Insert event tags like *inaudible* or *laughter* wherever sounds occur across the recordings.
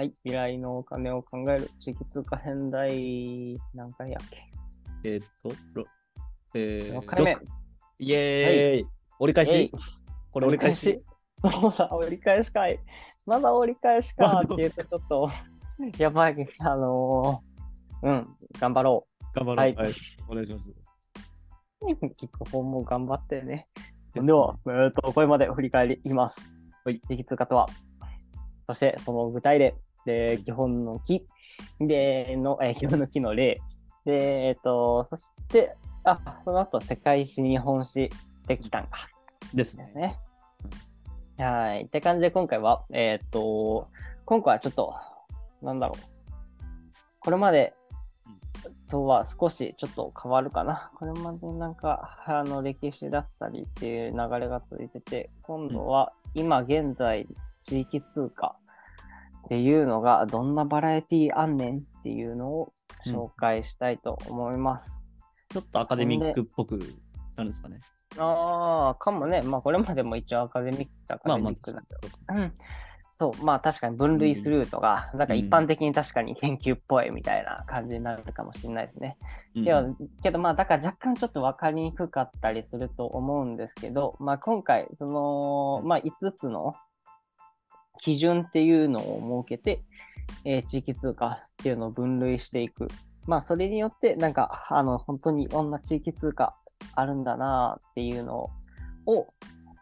はい、未来のお金を考える地域通貨編第何回やっけ？えーっと、ろえー、?6 回目。六イエーイ、折り返しこれ折り返しそうさ、折り返しかい。まだ折り返しかって言うとちょっと、*laughs* やばい、あのー、うん、頑張ろ頑張ろう。ははいい、お願いします。う。聞く方も頑張ってね。では、えーっと、これまで振り返ります。はい地域通貨とは、そしてその具体例、で、基本の木、で、の、えー基本の木の例、で、えーっと、そして、あ、その後、世界史、日本史できたんか。ですね。ね。はい。って感じで今回は、えーっと、今回はちょっと、なんだろう。これまでとは少しちょっと変わるかな。これまでなんか、あの、歴史だったりっていう流れが続いてて、今度は今現在、地域通貨っていうのがどんなバラエティあんねんっていうのを紹介したいと思います。ちょっとアカデミックっぽくなるんですかね。ああ、かもね。まあ、これまでも一応アカデミックアカまあまあデミックだけど。うん。そう、まあ確かに分類するとか、なんか一般的に確かに研究っぽいみたいな感じになるかもしれないですね。うんけど、けどまあだから若干ちょっと分かりにくかったりすると思うんですけど、まあ今回、その、まあ5つの基準っていうのを設けて、えー地域通貨っていうのを分類していく。まあそれによって、なんか、あの、本当にいろんな地域通貨あるんだなっていうのを、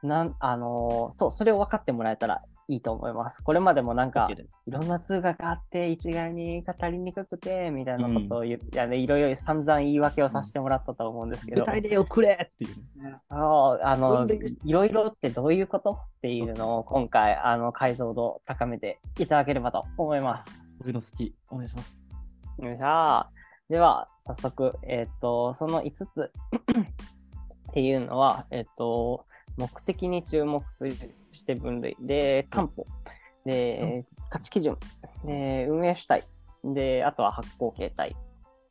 なん、あのーそう、それを分かってもらえたらいいと思います。これまでもなんかいろんな通貨があって、一概に語りにくくて、みたいなことを言って、いやね、いろいろ散々言い訳をさせてもらったと思うんですけど、具体例をくれっていうね。そう、あの、いろいろってどういうことっていうのを今回、あの、解像度を高めていただければと思います。そういうの好き。お願いします。よいしょでは、早速、えっ、と、その5つっていうのは、えっ、と、目的に注目して分類。で、担保。で、価値基準。で、運営主体。で、あとは発行形態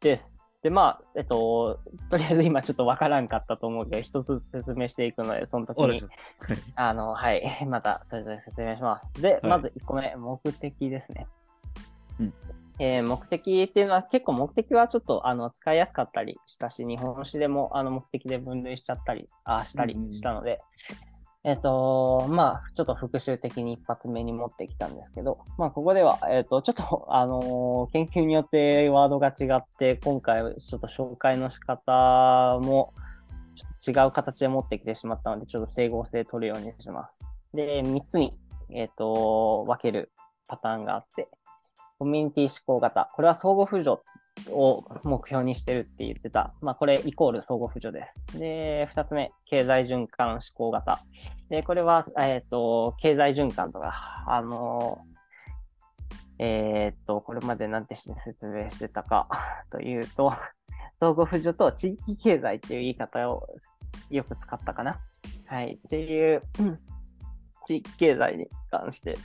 です。で、まあ、えっと、とりあえず今ちょっとわからんかったと思うけど、一つずつ説明していくので、その時にあの、はい、*laughs* またそれぞれ説明します。で、はいまず1個目、目的ですね。うんえー目的っていうのは結構目的はちょっとあの使いやすかったりしたし、日本史でもあの目的で分類しちゃったりあしたりしたので、えっ、と、まあ、ちょっと復習的に一発目に持ってきたんですけど、まあ、ここでは、えっ、と、ちょっと、あのー研究によってワードが違って、今回ちょっと紹介の仕方も違う形で持ってきてしまったので、ちょっと整合性取るようにします。で、3つに、えっ、と、分けるパターンがあって、コミュニティ思考型。これは相互扶助を目標にしてるって言ってた。まあ、これイコール相互扶助です。で、2つ目、経済循環思考型。で、これは、えっ、と、経済循環とか、あのえっ、と、これまでなんて説明してたか *laughs* というと、相互扶助と地域経済っていう言い方をよく使ったかな。はい。っていう、地域経済に関して、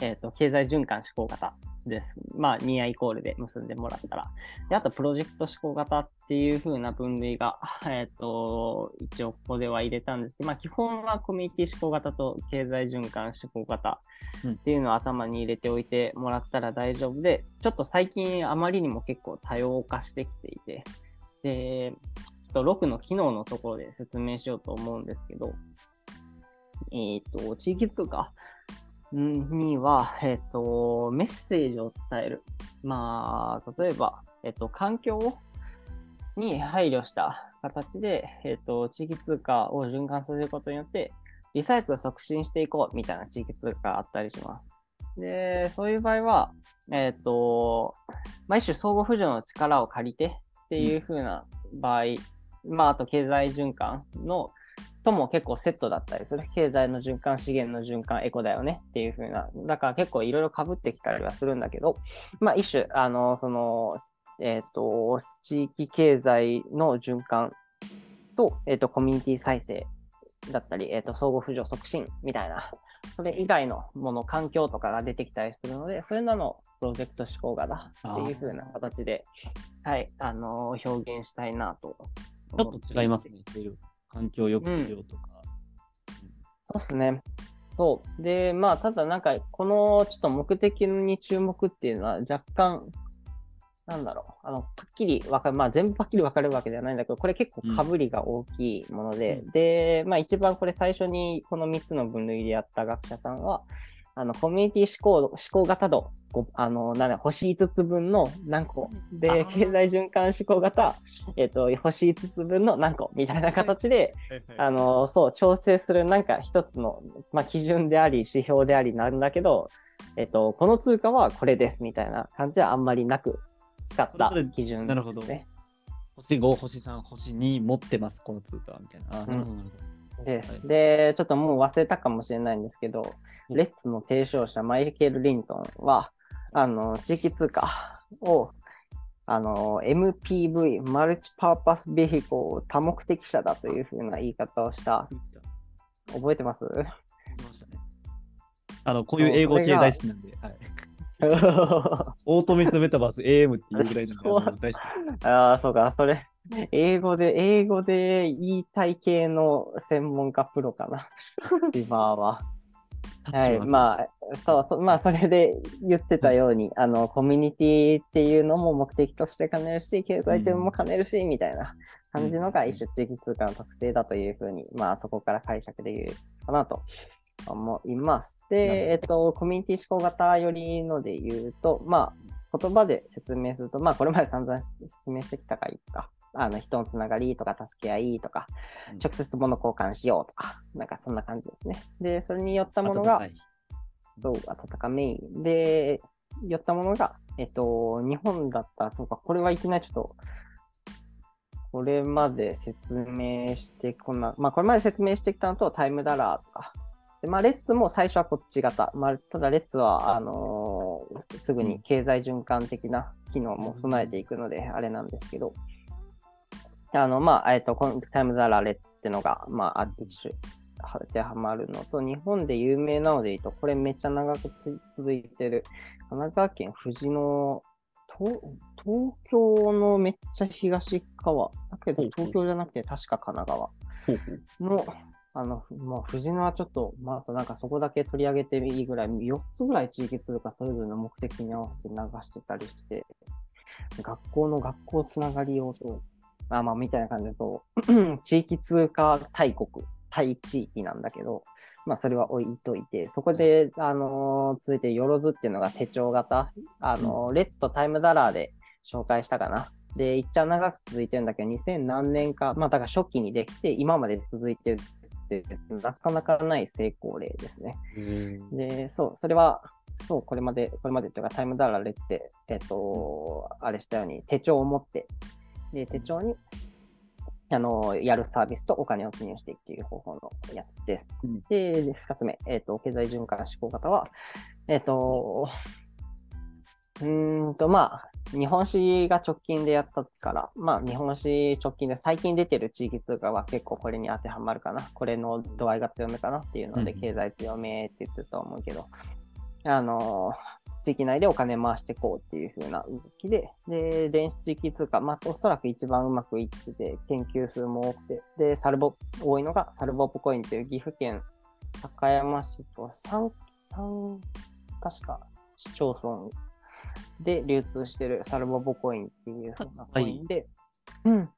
えっ、と、経済循環思考型です。まあ、ニアイコールで結んでもらったら。で、あと、プロジェクト思考型っていう風な分類が、*laughs* えっ、と、一応ここでは入れたんですけど、まあ、基本はコミュニティ思考型と経済循環思考型っていうのを頭に入れておいてもらったら大丈夫で、ちょっと最近あまりにも結構多様化してきていて、で、ちょっと6の機能のところで説明しようと思うんですけど、えっ、と、地域通貨には、えっ、と、メッセージを伝える。まあ、例えば、えっ、と、環境に配慮した形で、えっ、と、地域通貨を循環させることによって、リサイクル促進していこうみたいな地域通貨があったりします。で、そういう場合は、えっ、と、まあ、一種相互扶助の力を借りてっていう風な場合、まあ、あと経済循環のとも結構セットだったりする。経済の循環、資源の循環、エコだよねっていう風な。だから結構いろいろ被ってきたりはするんだけど、まあ一種、あの、その、えっ、と、地域経済の循環と、えっ、と、コミュニティ再生だったり、えっ、と、相互扶助促進みたいな、それ以外のもの、環境とかが出てきたりするので、そういうののプロジェクト思考型っていう風な形で、はい、あの表現したいなとちょっと違いますね。いろいろ環境抑制とか。そうですね。そう。で、まあ、ただなんか、このちょっと目的に注目っていうのは若干、なんだろう、あの、パッキリ分かる、まあ全部パッキリ分かれるわけではないんだけど、これ結構被りが大きいもので、うんで、まあ一番これ最初にこの3つの分類でやった学者さんは、あの、コミュニティ思考、思考型度、ごあの、なんだ、星5つ分の何個。あで、ー経済循環思考型、えっ、と、星5つ分の何個みたいな形で、あの、そう、調整するなんか一つの、まあ、基準であり、指標でありなんだけど、えっと、この通貨はこれですみたいな感じはあんまりなく使ったそれぞれ基準なるほどね。星5、星3、星2持ってます、この通貨みたいな。あ、なるほど、なるほど。です。はい。で、ちょっともう忘れたかもしれないんですけど、うん。レッツの提唱者、マイケル・リントンは、あの、地域通貨を、あの、MPV、マルチパーパスベヒコ多目的者だというふうな言い方をした。覚えてます？あの、こういう英語系大好きなんで、はい、*laughs* オートメイトメタバース AM っていうぐらいの大好き。ああ、そうか、それ、英語で、英語で言いたい系の専門家プロかな、*laughs* 今は。はい、まあ、そうまあ、それで言ってたように、あの、コミュニティっていうのも目的として兼ねるし、経済点も兼ねるし、みたいな感じのが一種地域通貨の特性だというふうに、まあ、そこから解釈できるかなと思います。で、えっと、コミュニティ思考型よりので言うと、まあ、言葉で説明すると、まあ、これまで散々説明してきたかいいか、あの、人のつながりとか助け合いとか、うん直接物交換しようとか、なんかそんな感じですね。で、それによったものが、はいそう、温かめで、寄ったものが、えっと、日本だったら、そうか、これはいきなりちょっと、これまで説明してこんな、まあ、これまで説明してきたのと、タイムダラーとか。で、まあ、レッツも最初はこっち型。まあ、ただ、レッツは、あのーすぐに経済循環的な機能も備えていくので、あれなんですけど、あの、まあ、えっと、このタイムダラーレッツっていうのが、まあ、当てはまるのと、日本で有名なので言うと、これめっちゃ長くつ続いてる、神奈川県富士の、東東京のめっちゃ東側、だけど東京じゃなくて確か神奈川。の、あの、まあ、富士野はちょっと、まあ、なんかそこだけ取り上げていいぐらい、4つぐらい地域通貨それぞれの目的に合わせて流してたりして、学校の学校つながりをそう、あまあ、みたいな感じでと、*clears throat* 地域通貨大国、対地域なんだけど、まあ、それは置いといて、そこで、あのー続いて、よろずっていうのが手帳型、あのーレッツとタイムダラーで紹介したかな。で、いっちゃ長く続いてるんだけど、2000何年か、まあ、だから初期にできて、今まで続いてるって、なかなかない成功例ですね。で、そう、それは、そう、これまで、これまでっていうか、タイムダラレって、えっと、あれしたように、手帳を持って、で、手帳に、あの、やるサービスとお金を記入していくっていう方法のやつです。うんで、で二つ目、えっと、経済循環思考型は、えっと、うーんと、まあ、日本史が直近でやったから、まあ、日本史直近で最近出てる地域通貨は結構これに当てはまるかな。これの度合いが強めかなっていうので、うん経済強めって言ってると思うけど、あの地域内でお金回していこうっていう風な動きで、で、電子地域通貨、まあ、おそらく一番うまくいってて、研究数も多くて、で、サルボ、多いのがサルボポコインという岐阜県高山市と3、三確か市町村で流通してるサルボボコインっていう風なコインで、うん。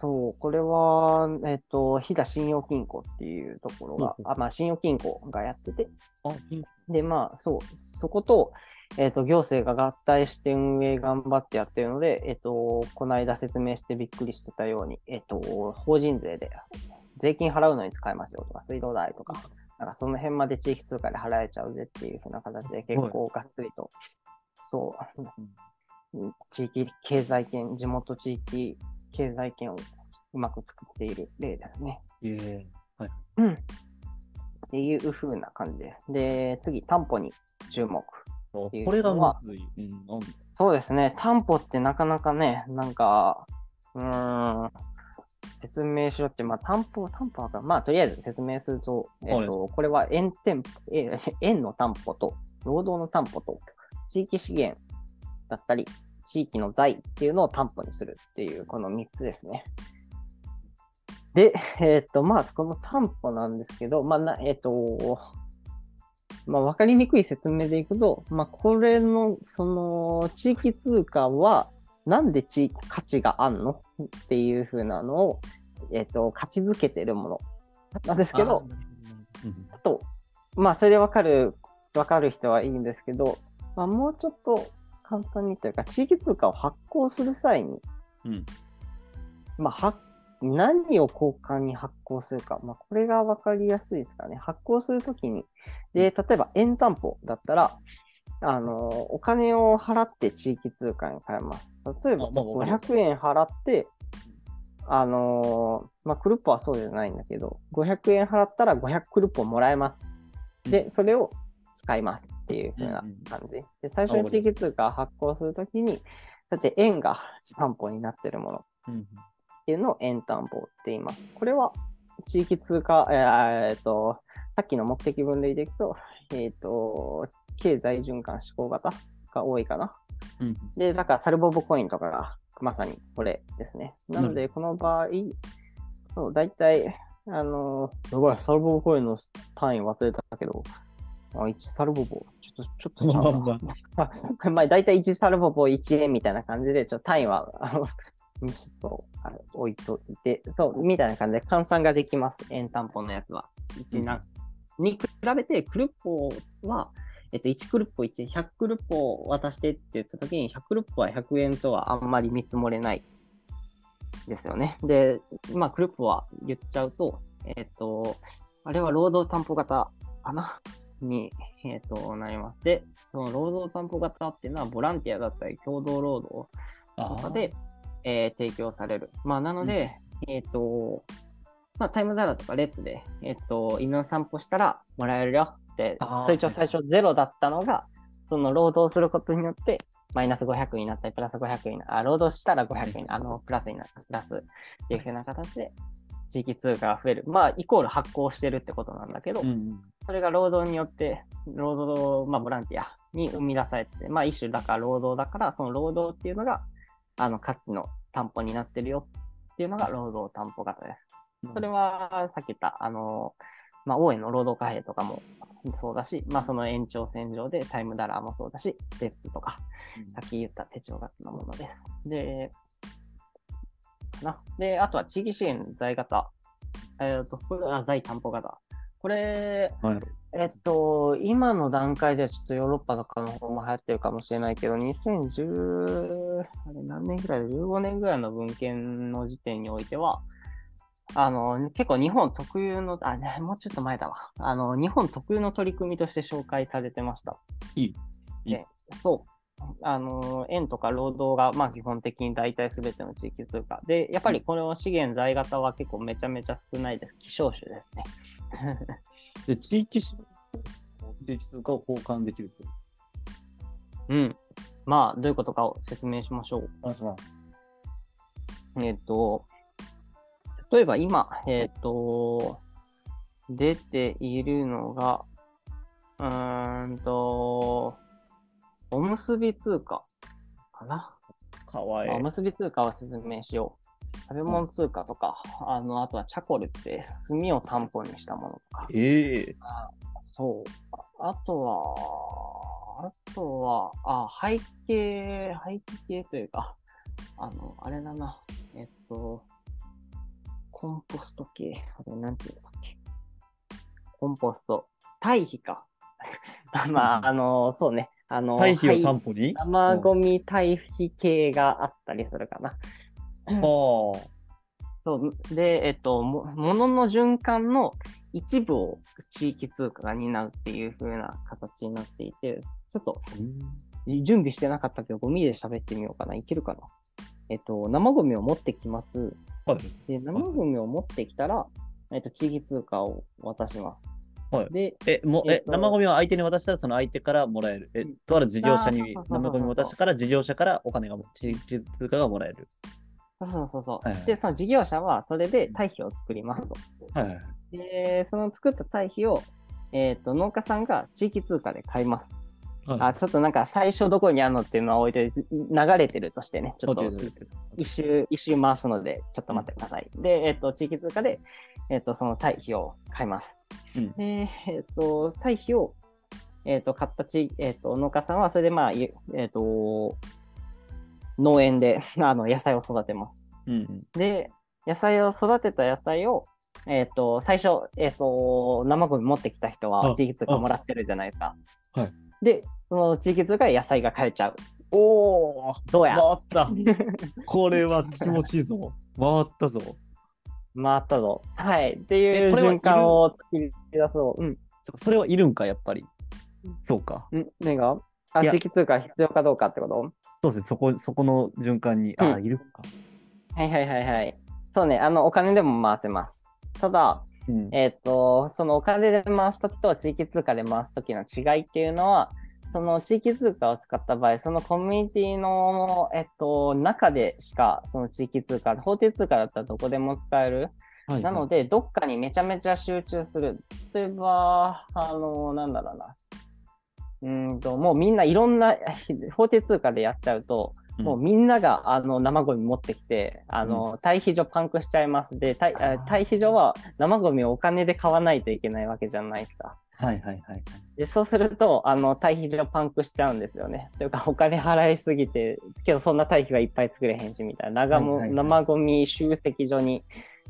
そう、これは、えっと、飛騨信用金庫っていうところがあまあ、信用金庫がやってて、あ、金で、まあ、そう、そこと、えっ、と、行政が合体して運営頑張ってやってるので、えっ、と、この間説明してびっくりしてたように、えっ、と、法人税で税金払うのに使えますよとか、水道代とか、なんかその辺まで地域通貨で払えちゃうぜっていう風な形で結構がっつりと、そう、地域経済圏、地元地域経済圏をうまく作っている例ですね。えうん。っていう風な感じです。で、次、担保に注目。これがのはむずい。うん、そうですね、担保ってなかなかね、なんか、うーん、説明しろって、まあ、担保、担保はか、まあ、とりあえず説明すると、えっ、と、これは円店円の担保と、労働の担保と、地域資源だったり、地域の財っていうのを担保にするっていう、この3つですね。で、*laughs* えっ、と、まあ、この担保なんですけど、まあ、なえっ、と、まあ、わかりにくい説明でいくと、まあ、これの、その、地域通貨は、なんで地域価値があんの？っていう風なのを、えっ、と、価値づけてるもの。なんですけど、うんあと、まあ、それでわかる、わかる人はいいんですけど、まあ、もうちょっと簡単にというか、地域通貨を発行する際に、うん。まあ、は何を交換に発行するか、まあ、これがわかりやすいですかね。発行するときに、で、例えば円担保だったら、あの、お金を払って地域通貨に変えます。例えば、あまあわかります。500円払って、あのまあ、クルッポはそうじゃないんだけど、500円払ったら500クルッポもらえます。で、それを使いますっていう風な感じ。で、最初に地域通貨を発行するときに、だって円が担保になってるものっうんていうのを円担保って言います。これは地域通貨、えーえーっと、さっきの目的分類でいくと、えーっと、経済循環志向型が多いかな。うんで、だからサルボボコインとかがまさにこれですね。なので、この場合、そう、大体、あのー、やばい、サルボボコインの単位忘れたけど、あ1サルボボ、ちょっと、ちょっと *laughs* まあ、大体1サルボボ1円みたいな感じで、ちょっと単位は、あの、そうあ置いといて、そう、みたいな感じで換算ができます。円担保のやつは。1な、に比べて、クルッポは、えっと、1クルッポ1、100クルッポ渡してって言ったときに、100クルッポは100円とはあんまり見積もれないですよね。で、まあ、クルッポは言っちゃうと、えっと、あれは労働担保型かな？に、えっと、なります。で、その労働担保型っていうのは、ボランティアだったり、共同労働とかで、えー提供される。まあ、なので、えっ、と、まあ、タイムダラとかレッツで、えっ、と、犬の散歩したらもらえるよって最初最初ゼロだったのが、その労働することによって、マイナス500になったり、プラス500になあ、労働したら500に、あの、プラスになった、プラスっていうふうな形で、地域通貨が増える。まあ、イコール発行してるってことなんだけど、うんうんそれが労働によって、労働、まあ、ボランティアに生み出されてて、まあ、一種だから労働だから、その労働っていうのが、あの、価値の担保になってるよっていうのが労働担保型です。それは、さっき言った、あの、まあ、大江の労働貨幣とかもそうだし、まあ、その延長線上でタイムダラーもそうだし、レッツとか、さっき言った手帳型のものです。で、かな。で、あとは地域資源財型。えっ、と、これは財担保型。これ、えっと、今の段階ではちょっとヨーロッパとかの方も流行ってるかもしれないけど、2010、あれ何年ぐらいだ ?15 年ぐらいの文献の時点においては、あの、結構日本特有の、あ、ね、もうちょっと前だわ。あの、日本特有の取り組みとして紹介されてました。いいいいでそう。あの、円とか労働が、まあ基本的に大体すべての地域通貨。で、やっぱりこの資源財型は結構めちゃめちゃ少ないです。希少種ですね。*laughs* で、地域し地域通貨を交換できると。うん。まあ、どういうことかを説明しましょう。えっ、と、例えば今、えっ、と、出ているのが、うーんと、おむすび通貨かな。かわいいお。むすび通貨を説明しよう。食べ物通貨とか、あの、あとはチャコルって炭を担保にしたものとか。ええそう。ああとは、あとは、あ、背景、背景というか、あの、あれだな。えっと、コンポスト系。あれ、なんていうんだっけ。コンポスト。堆肥か。*laughs* まあ、あの、そうね。あの、堆肥を廃担保に？生ゴミ堆肥系があったりするかな。はそう。で、えっと、も物の循環の一部を地域通貨が担うっていう風な形になっていて、ちょっと準備してなかったけど、ゴミで喋ってみようかな。いけるかな？えっと、生ゴミを持ってきます。あ。はい。で、生ゴミを持ってきたら、えっと、地域通貨を渡します。はいで、え、もう、え、えっと生ゴミを相手に渡したら、その相手からもらえる？え、とある事業者に生ゴミを渡したから、事業者からお金がも、地域通貨がもらえる。そうそうそう。はいはいで、その事業者はそれで堆肥を作りますと。はい。で、その作った堆肥を、えっと、農家さんが地域通貨で買います。はいあ、ちょっとなんか最初どこにあるのっていうのは置いて、流れてるとしてね、ちょっと一周、一周回すので、ちょっと待ってください。で、えっ、と、地域通貨で、えっ、と、その堆肥を買います。うんで、えっ、と、堆肥を、えっ、と、買った地、えっ、と、農家さんは、それでまあ、ゆえっ、と、農園で *laughs* あの野菜を育てます。うんうん。で、野菜を育てた野菜を、えっ、と、最初、えっ、と、生ゴミ持ってきた人はあ地域通貨もらってるじゃないですか。はい。で、その地域通貨で野菜が買えちゃう。おおどうや？回った *laughs* これは気持ちいいぞ。回ったぞ。回ったぞ。はい。っていう循環を作り出そう。うん。そそれはいるんか、やっぱり。そうか。ん何が？あ、地域通貨必要かどうかってこと？そうですね、そこ、そこの循環に、ああ、うんいるか。はいはいはいはい。そうね、あの、お金でも回せます。ただ、うん。えっ、と、そのお金で回すときと地域通貨で回すときの違いっていうのは、その地域通貨を使った場合、そのコミュニティの、えっと、中でしか、その地域通貨、法定通貨だったらどこでも使える。はいなので、どっかにめちゃめちゃ集中する。例えば、あの、なんだろうな。うーんと、もうみんないろんな法定通貨でやっちゃうと、うんもうみんながあの生ゴミ持ってきて、あの、堆肥所パンクしちゃいます。で、堆あ堆肥所は生ゴミをお金で買わないといけないわけじゃないですか。はいはいはい。で、そうすると、あの、堆肥所パンクしちゃうんですよね。というか、お金払いすぎて、けどそんな堆肥がいっぱい作れへんし、みたいな、長もはいはいはい生ゴミ集積所に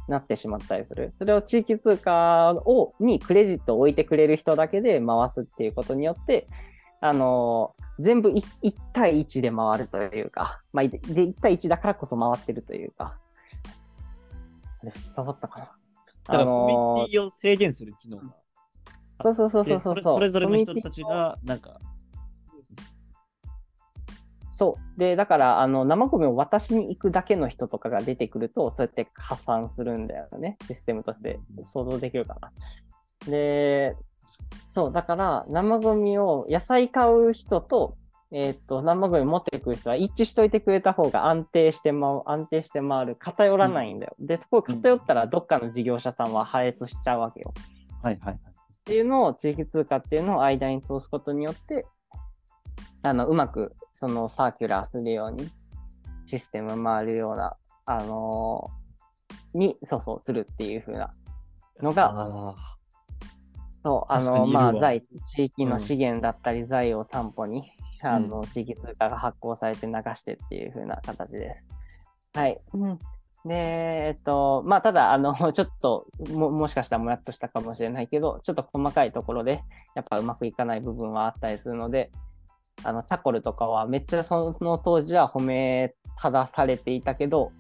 なってしまったりする。それを地域通貨を、にクレジットを置いてくれる人だけで回すっていうことによって、あの全部 1, 対1で回るというか、まあ、で1対1だからこそ回ってるというか。あれ、伝わったかなだから、コミュニティを制限する機能が。そうそうそうそでうそうれそれぞれの人たちが、なんか、そう。で、だから、あの、生ゴミを渡しに行くだけの人とかが出てくると、そうやって破産するんだよね。システムとして想像できるかな。で、そう、だから、生ゴミを、野菜買う人と、えーっと、生ゴミ持ってくる人は一致しといてくれた方が安定してまう、安定して回る。偏らないんだよ。で、そこ偏ったらどっかの事業者さんは破裂しちゃうわけよ。はいはいはい。っていうのを地域通貨っていうのを間に通すことによって、あの、うまくそのサーキュラーするように、システム回るような、あのーに、そうそう、するっていう風なのが、あそう、あの、まあ、財、地域うんの資源だったり、財を担保に、あの、地域通貨が発行されて流してっていう風な形です。はい。うんで、えっと、まあ、ただ、あの、*laughs* ちょっと、も、もしかしたらもやっとしたかもしれないけど、ちょっと細かいところで、やっぱうまくいかない部分はあったりするので、あの、チャコルとかはめっちゃその当時は褒めただされていたけど、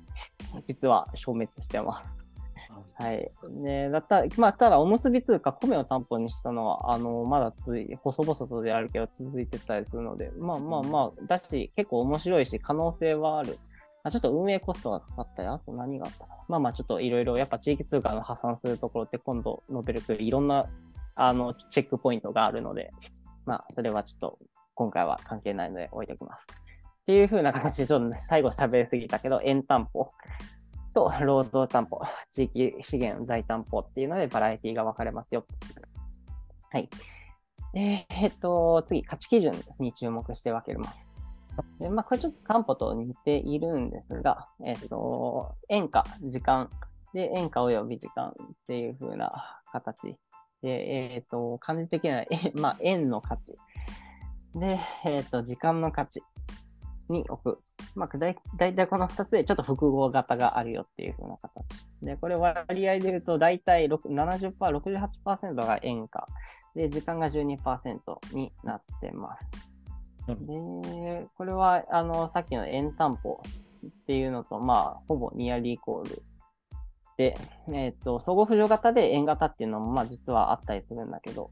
実は消滅してます。はい。ね、だったら、まあ、ただ、おむすび通貨、米を担保にしたのは、あの、まだ続い、細々とであるけど、続いてたりするので、まあまあまあ、だし、結構面白いし、可能性はある。あちょっと運営コストがかかったり、あと何があったかな。まあまあ、ちょっといろいろ、やっぱ地域通貨の破産するところって、今度述べるといろんな、あの、チェックポイントがあるので、まあ、それはちょっと、今回は関係ないので置いておきます。っていう風な形で、ちょっと最後喋りすぎたけど、円担保と労働担保、地域資源財担保っていうのでバラエティが分かれますよ。はい。で、えっと、次、価値基準に注目して分けます。でまあ、これちょっと担保と似ているんですが、えっと、円価、時間、で、円価及び時間っていう風な形で、えっと、漢字的には、まあ、円の価値。で、えっと、時間の価値に置く。まあ、だいたいこの2つでちょっと複合型があるよっていう風な形。で、これ割合で言うと、だいたい6 70%、68%が円価。で、時間が12%になってます。で、これは、あの、さっきの円担保っていうのと、まあ、ほぼニアリーイコール。で、えっ、と、相互扶助型で円型っていうのも、まあ、実はあったりするんだけど、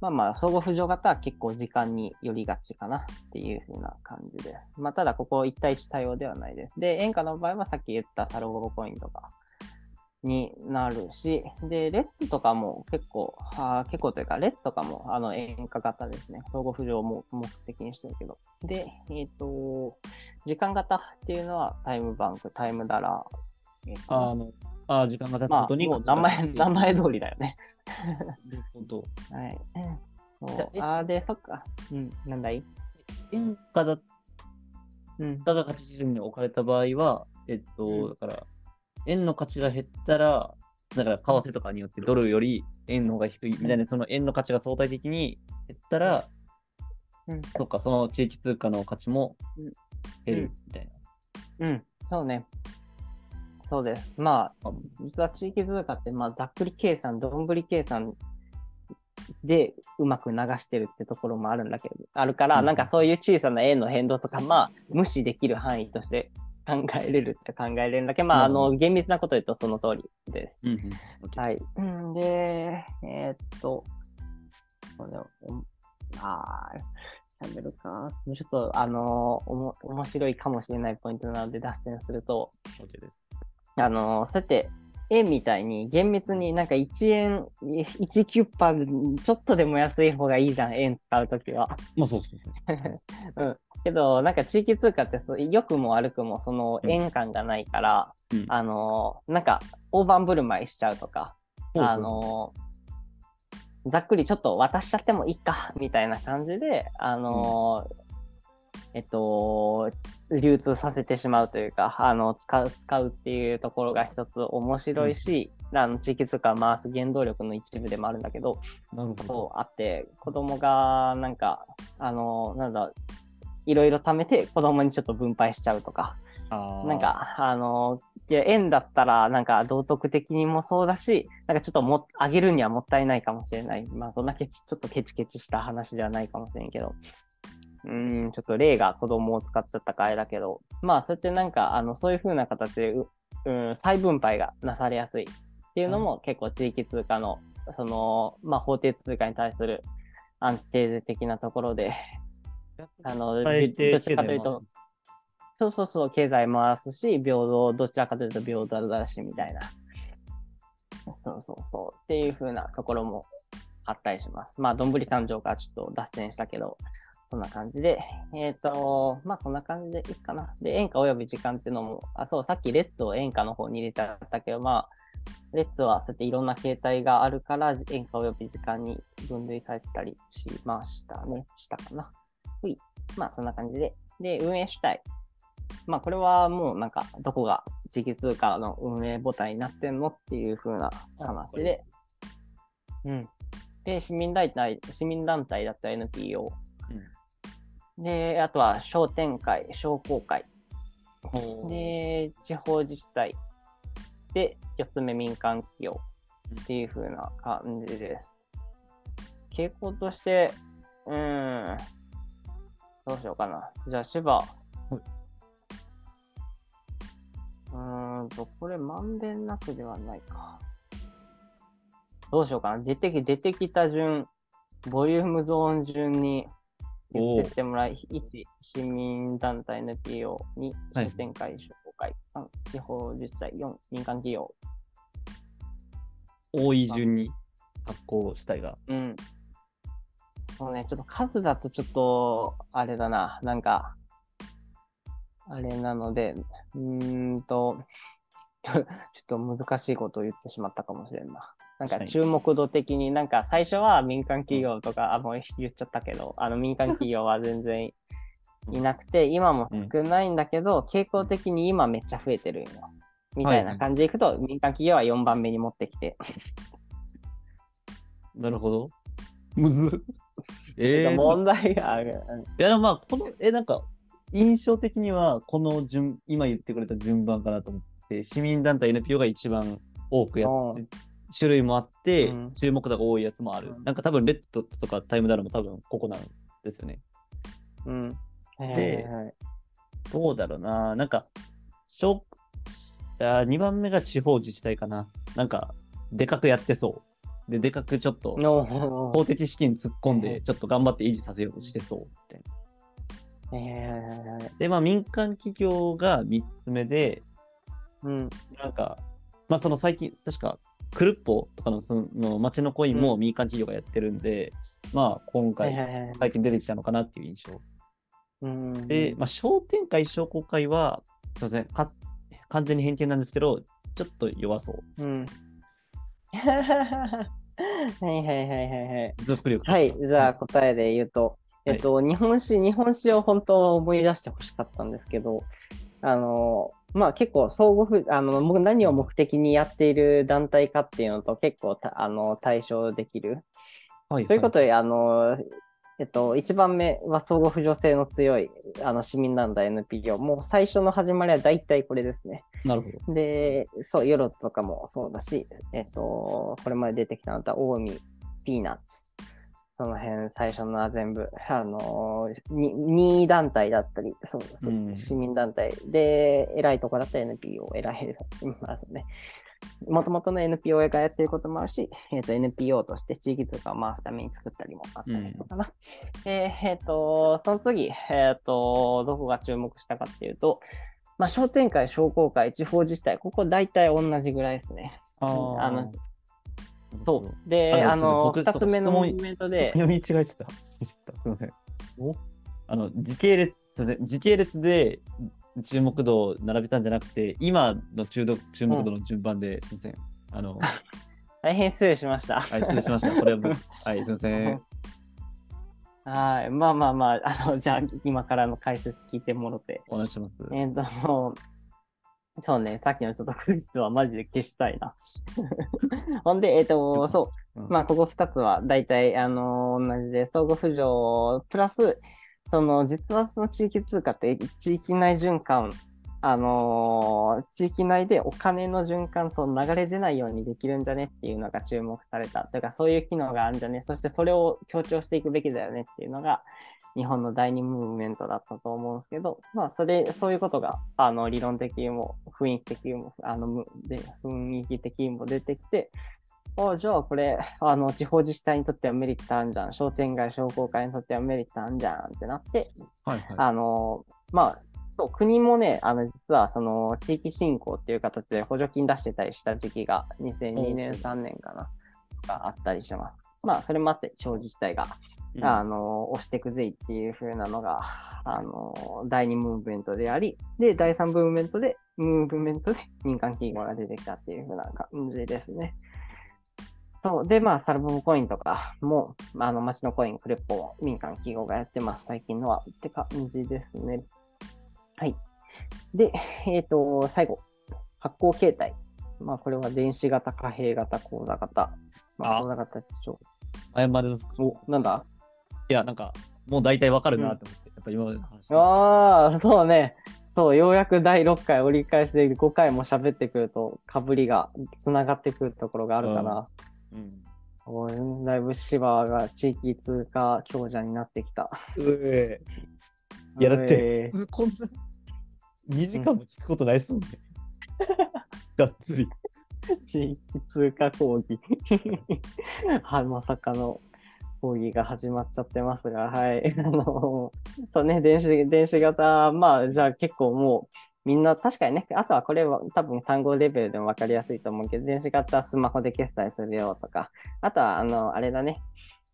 まあまあ、相互扶助型は結構時間によりがちかなっていう風な感じです。まあ、ただ、ここ1対1対応ではないです。で、円価の場合はさっき言ったサルゴボポイントが、になるし、で、レッツとかも結構、あー結構というか、レッツとかもあの円価型ですね。相互扶助をも目的にしてるけど。で、えっ、と、時間型っていうのはタイムバンク、タイムダラー。えーとあの、あ時間が経つまあ、ことに、もう名前、名前通りだよね。なるほど。はい。そうあで、そっか。うん、なんだい？円価だっうん。たが価値基準に置かれた場合は、えっと、うんだから、円の価値が減ったら、だから為替とかによってドルより円の方が低いみたいな、その円の価値が相対的に減ったら、うんそっか、その地域通貨の価値もうん減るみたいな。うん、そうね。そうです。まあ、あ実は地域通貨って、まあ、ざっくり計算、どんぶり計算でうまく流してるってところもあるんだけど、あるから、うんなんかそういう小さな円の変動とか、まあ、無視できる範囲として考えれるっちゃ考えれるんだけど、まあ、あうんの、厳密なこと言うとその通りです。うんうん。はい。うんで、えーっと、これあー、喋るか。ちょっと、あのおも、面白いかもしれないポイントなので脱線すると、OK です。あのそうやって、円みたいに厳密になんか1円、1キュッパちょっとでも安い方がいいじゃん、円使うときは。まあそうそうそう。*laughs* うん。けど、なんか地域通貨って良くも悪くもその円感がないから、うんあのなんか大盤振る舞いしちゃうとか、そうそうあのざっくりちょっと渡しちゃってもいいか、みたいな感じで、あのえっと、流通させてしまうというか、あの、使う、使うっていうところが一つ面白いし、あの、地域通貨を回す原動力の一部でもあるんだけど、なるほど。そうあって、子供が、なんか、あの、なんだ、いろいろ貯めて子供にちょっと分配しちゃうとか、なん、か、あの、いや円だったら、なんか道徳的にもそうだし、なんかちょっとも、あげるにはもったいないかもしれない。まあ、そんなケチ、ちょっとケチケチした話ではないかもしれんけど。うーん、ちょっと例が子供を使っちゃったかあれだけど、まあ、そうやってなんか、あの、そういう風な形で、ううん、再分配がなされやすいっていうのも結構地域通貨の、その、まあ、法定通貨に対するアンチテーゼ的なところで、あの、どちらかというと、そうそうそう、経済回すし、平等、どちらかというと平等だし、みたいな。そうそうそう。っていう風なところもあったりします。まあ、どんぶり誕生からちょっと脱線したけど、そんな感じで。えっ、と、まあ、こんな感じでいいかな。で、演歌及び時間っていうのも、あ、そう、さっきレッツを演歌の方に入れちゃったけど、まあ、レッツはそうやっていろんな形態があるから、演歌及び時間に分類されてたりしましたね。したかな。ほい。まあ、そんな感じで。で、運営主体。まあ、これはもうなんか、どこが地域通貨の運営母体になってんのっていう風な話で。うん。で、市民団体、市民団体だったら NPO。で、あとは商店会、商工会。うん。で、地方自治体。で、4つ目民間企業っていう風な感じです。傾向として、うーん、どうしようかな。じゃあ、芝。うーんと、これまんべんなくではないか。どうしようかな。出てき、出てきた順、ボリュームゾーン順に言ってってもらい、1、市民団体 NPO、2、はい商店会、商工会、3、地方自治体、4、民間企業。多い順に発行主体が。うん。そうね、ちょっと数だとちょっと、あれだな、なんか、あれなので、うーんと、*laughs* ちょっと難しいことを言ってしまったかもしれんな。なんか注目度的になんか最初は民間企業とか、あ、もう言っちゃったけど、あの民間企業は全然いなくて、今も少ないんだけど、傾向的に今めっちゃ増えてるんよ。みたいな感じでいくと、民間企業は4番目に持ってきて、*laughs* なるほど。*laughs* むずっ。えー、問題がある。うん。いや、でもまあ、この、え、なんか、印象的には、この順、今言ってくれた順番かなと思って、市民団体 NPO が一番多くやって、種類もあって、うん注目度が多いやつもある。うんなんか多分、レッドとかタイムダラも多分、ここなんですよね。うん。ではいどうだろうな。なんか、小あ2番目が地方自治体かな。なんか、でかくやってそう。で、でかくちょっと、の公的資金突っ込んえで、えちょっと頑張って維持させようとしてそう。みたいなえで、まあ、民間企業が3つ目で、ー、うん。なんか、まあ、その最近、確か、クルッポとかのその町のコインも民間企業がやってるんで、まあ、今はい回、はいはい。最近出てきたのかなっていう印象。うんで、まあ、商店会、商工会は、すいません、か完全に偏見なんですけど、ちょっと弱そう。うん。*laughs* はいはいはいはいはい。はい、じゃあ答えで言うと、えっと、日本史、日本史を本当は思い出してほしかったんですけど、あの、まあ結構相互ふ、あの、僕何を目的にやっている団体かっていうのと結構たあの対象できる。はいということで、あの、えっと、1番目は相互扶助性の強いあの市民団体 NPO。もう最初の始まりは大体これですね。なるほど。で、そう、ヨロツとかもそうだし、えっと、これまで出てきたのは、近江、ピーナッツ。その辺、最初のは全部、*laughs* あのー、に任意団体だったり、そうです、うん市民団体で、偉いとこだったら NPO、偉い、ますね。もともとの NPO がやってることもあるし、えっと NPO として地域通貨を回すために作ったりもあったりしたかな。で、えっ、と、その次、えっ、と、どこが注目したかっていうと、まあ、商店会、商工会、地方自治体、ここ大体同じぐらいですね。あのそう。で、ああの、僕二つ目の質問イベントで、読み違えてた。すみません。あの時系列で時系列で注目度を並べたんじゃなくて、今の注目注目度の順番で、すみません。あの、*laughs* 大変失礼しました。はい、失礼しました。これは僕、はい、すみません。はい。まあまあまあ、あの、じゃあ、今からの解説聞いてもろて。お願いします。えっ、と、もう、そうね、さっきのちょっとクイズはマジで消したいな。*laughs* ほんで、えっ、と、そう。うんまあ、ここ2つは大体、あの同じで、相互扶助、プラス、その、実はその地域通貨って、地域内循環、あの地域内でお金の循環、その流れ出ないようにできるんじゃねっていうのが注目された。というか、そういう機能があるんじゃね、そしてそれを強調していくべきだよねっていうのが、日本の第二ムーブメントだったと思うんですけど、まあ、それ、そういうことが、あの、理論的にも、雰囲気的にも、あの、むで、雰囲気的にも出てきて、あじゃあこれ、あの、地方自治体にとってはメリットあるじゃん。商店街、商工会にとってはメリットあるじゃんってなって、はいはい。あの、まあ、そう国もね、あの、実はその、地域振興っていう形で補助金出してたりした時期が、2002年、うん3年かな、があったりします。まあ、それもあって、地方自治体が、うんあの、押していくぜいっていう風なのが、あの、第2ムーブメントであり、で、第3ムーブメントで、ムーブメントで民間企業が出てきたっていう風な感じですね。そう。で、まあ、サルボムコインとかも、まあ、あの、街のコイン、クレッポも民間企業がやってます。最近のは。って感じですね。はい。で、えっ、と、最後。発行形態。まあ、これは電子型、貨幣型、口座型。まあ、あ口座型ょ謝るお、なんだ？いや、なんか、もう大体わかるなと思って、やっぱ今までの話。ああ、そうね。そう、ようやく第6回折り返しで5回も喋ってくると、かぶりがつながってくるところがあるかな。うん。おいだいぶ芝が地域通貨強者になってきた。うえいやだってこんな2時間も聞くことないっすもんね。がっつり。え地域通貨講義。はい、まさかの講義が始まっちゃってますが、はい。あの、そうね、電子、電子型、まあ、じゃあ結構もう、みんな確かにね、あとはこれは多分単語レベルでも分かりやすいと思うけど、電子型スマホで決済するよとか、あとは、あの、あれだね、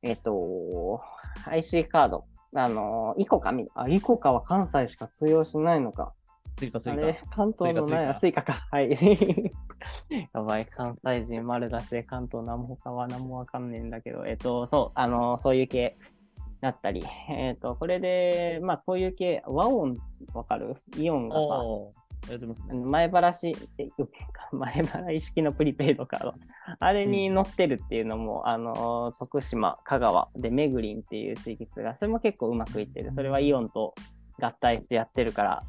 えっ、と、IC カード、あの、イコカみ、あ、イコカは関西しか通用しないのか。追加追加。あれ、関東のない、あ、ススイカか。はい。*laughs* やばい、関西人丸出しで関東何も他は何もわかんねえんだけど、えっと、そう、あの、そういう系だったり、えっと、これで、まあ、こういう系、和音わかる？イオンがさ、おーやってますね。前払し、え前払い式のプリペイドカード、あれに載ってるっていうのも、あの、徳島、香川でメグリンっていう地域が、それも結構うまくいってる。それはイオンと合体してやってるから、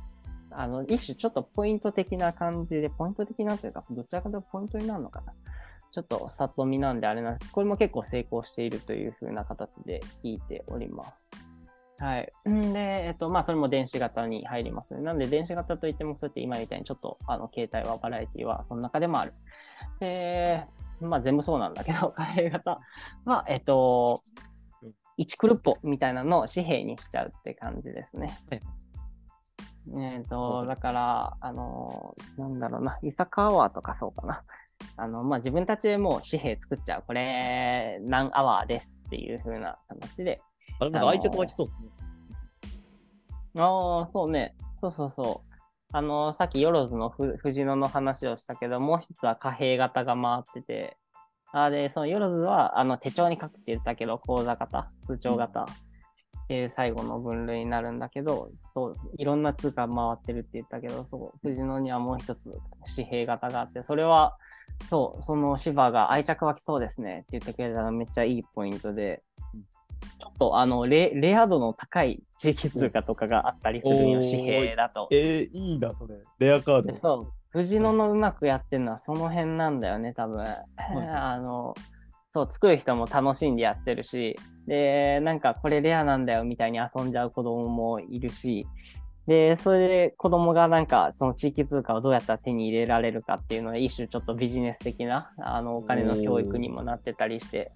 あの、一種ちょっとポイント的な感じで、ポイント的なというか、どちらかというとポイントになるのかな。ちょっと里見なんであれなんですこれも結構成功しているという風な形で聞いております。はい。んで、えっと、まあ、それも電子型に入りますね。なんで、電子型といっても、そうやって今みたいにちょっと、あの、携帯はバラエティはその中でもある。で、まあ、全部そうなんだけど、*laughs* 貨幣型は、えっと、1クルッポみたいなのを紙幣にしちゃうって感じですね。はいえっ、と、だから、あの、なんだろうな、イサカアワーとかそうかな。あの、まあ、自分たちでもう紙幣作っちゃう。これ、何アワーですっていう風な話で、あれ、なんか愛着湧きそう。ああ、そうね。そうそうそう。あの、さっきヨロズのふ藤野の話をしたけど、もう一つは貨幣型が回ってて、あで、そのヨロズはあの手帳に書くって言ったけど、口座型、通帳型。えー最後の分類になるんだけど、そう、いろんな通貨回ってるって言ったけど、そう、藤野にはもう一つ紙幣型があって、それは、そう、その芝が愛着湧きそうですねって言ってくれたらめっちゃいいポイントでうん、ちょっとあのレ、レア度の高い地域通貨とかがあったりするんよ、紙幣だと。えー、いいな、それ。レアカーでそう、藤野のうまくやってるのはその辺なんだよね、多分。*laughs* あの、そう、作る人も楽しんでやってるし、で、なんかこれレアなんだよみたいに遊んじゃう子供もいるし、で、それで子供がなんかその地域通貨をどうやったら手に入れられるかっていうのは一種ちょっとビジネス的なあのお金の教育にもなってたりして、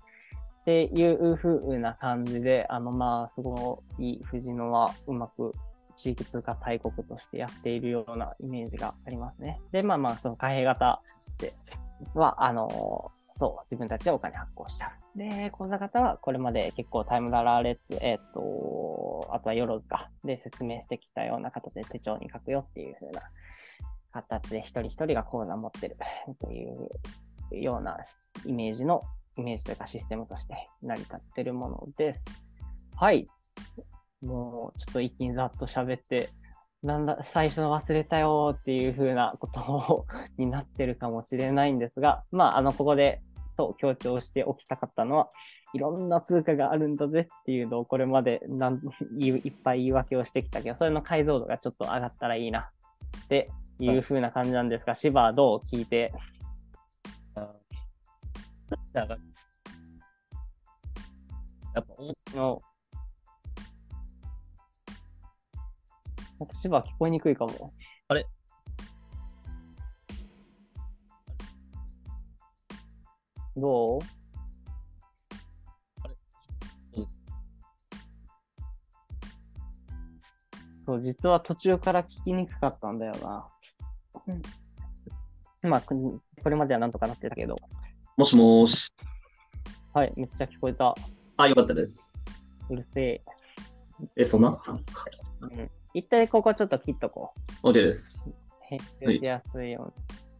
っていう風な感じで、あのまあすごい藤野はうまく地域通貨大国としてやっているようなイメージがありますね。で、まあまあ、その貨幣型では、あのそう、自分たちでお金発行しちゃう。で、口座型はこれまで結構タイムララーレッツ、えっ、と、あとはヨロズか、で説明してきたような形で手帳に書くよっていう風な形で一人一人が口座持ってるというようなイメージの、イメージというかシステムとして成り立ってるものです。はい。もうちょっと一気にざっと喋って、なんだ、最初の忘れたよっていう風なことになってるかもしれないんですが、まあ、あの、ここで、そう、強調しておきたかったのは、いろんな通貨があるんだぜっていうのを、これまでなんいいっぱい言い訳をしてきたけど、それの解像度がちょっと上がったらいいなっていう風な感じなんですが、シバはどう聞いて、やっぱ、おの、なんかシバは聞こえにくいかも。あれどう？そうですそう、実は途中から聞きにくかったんだよな。うん、まあ、ここれまではなんとかなってたけど、もしもーし。はい、めっちゃ聞こえた。あ、よかったです。うるせえ。え、そんな？うん、一体ここちょっと切っとこ ?OK です。う。編集しやすいように。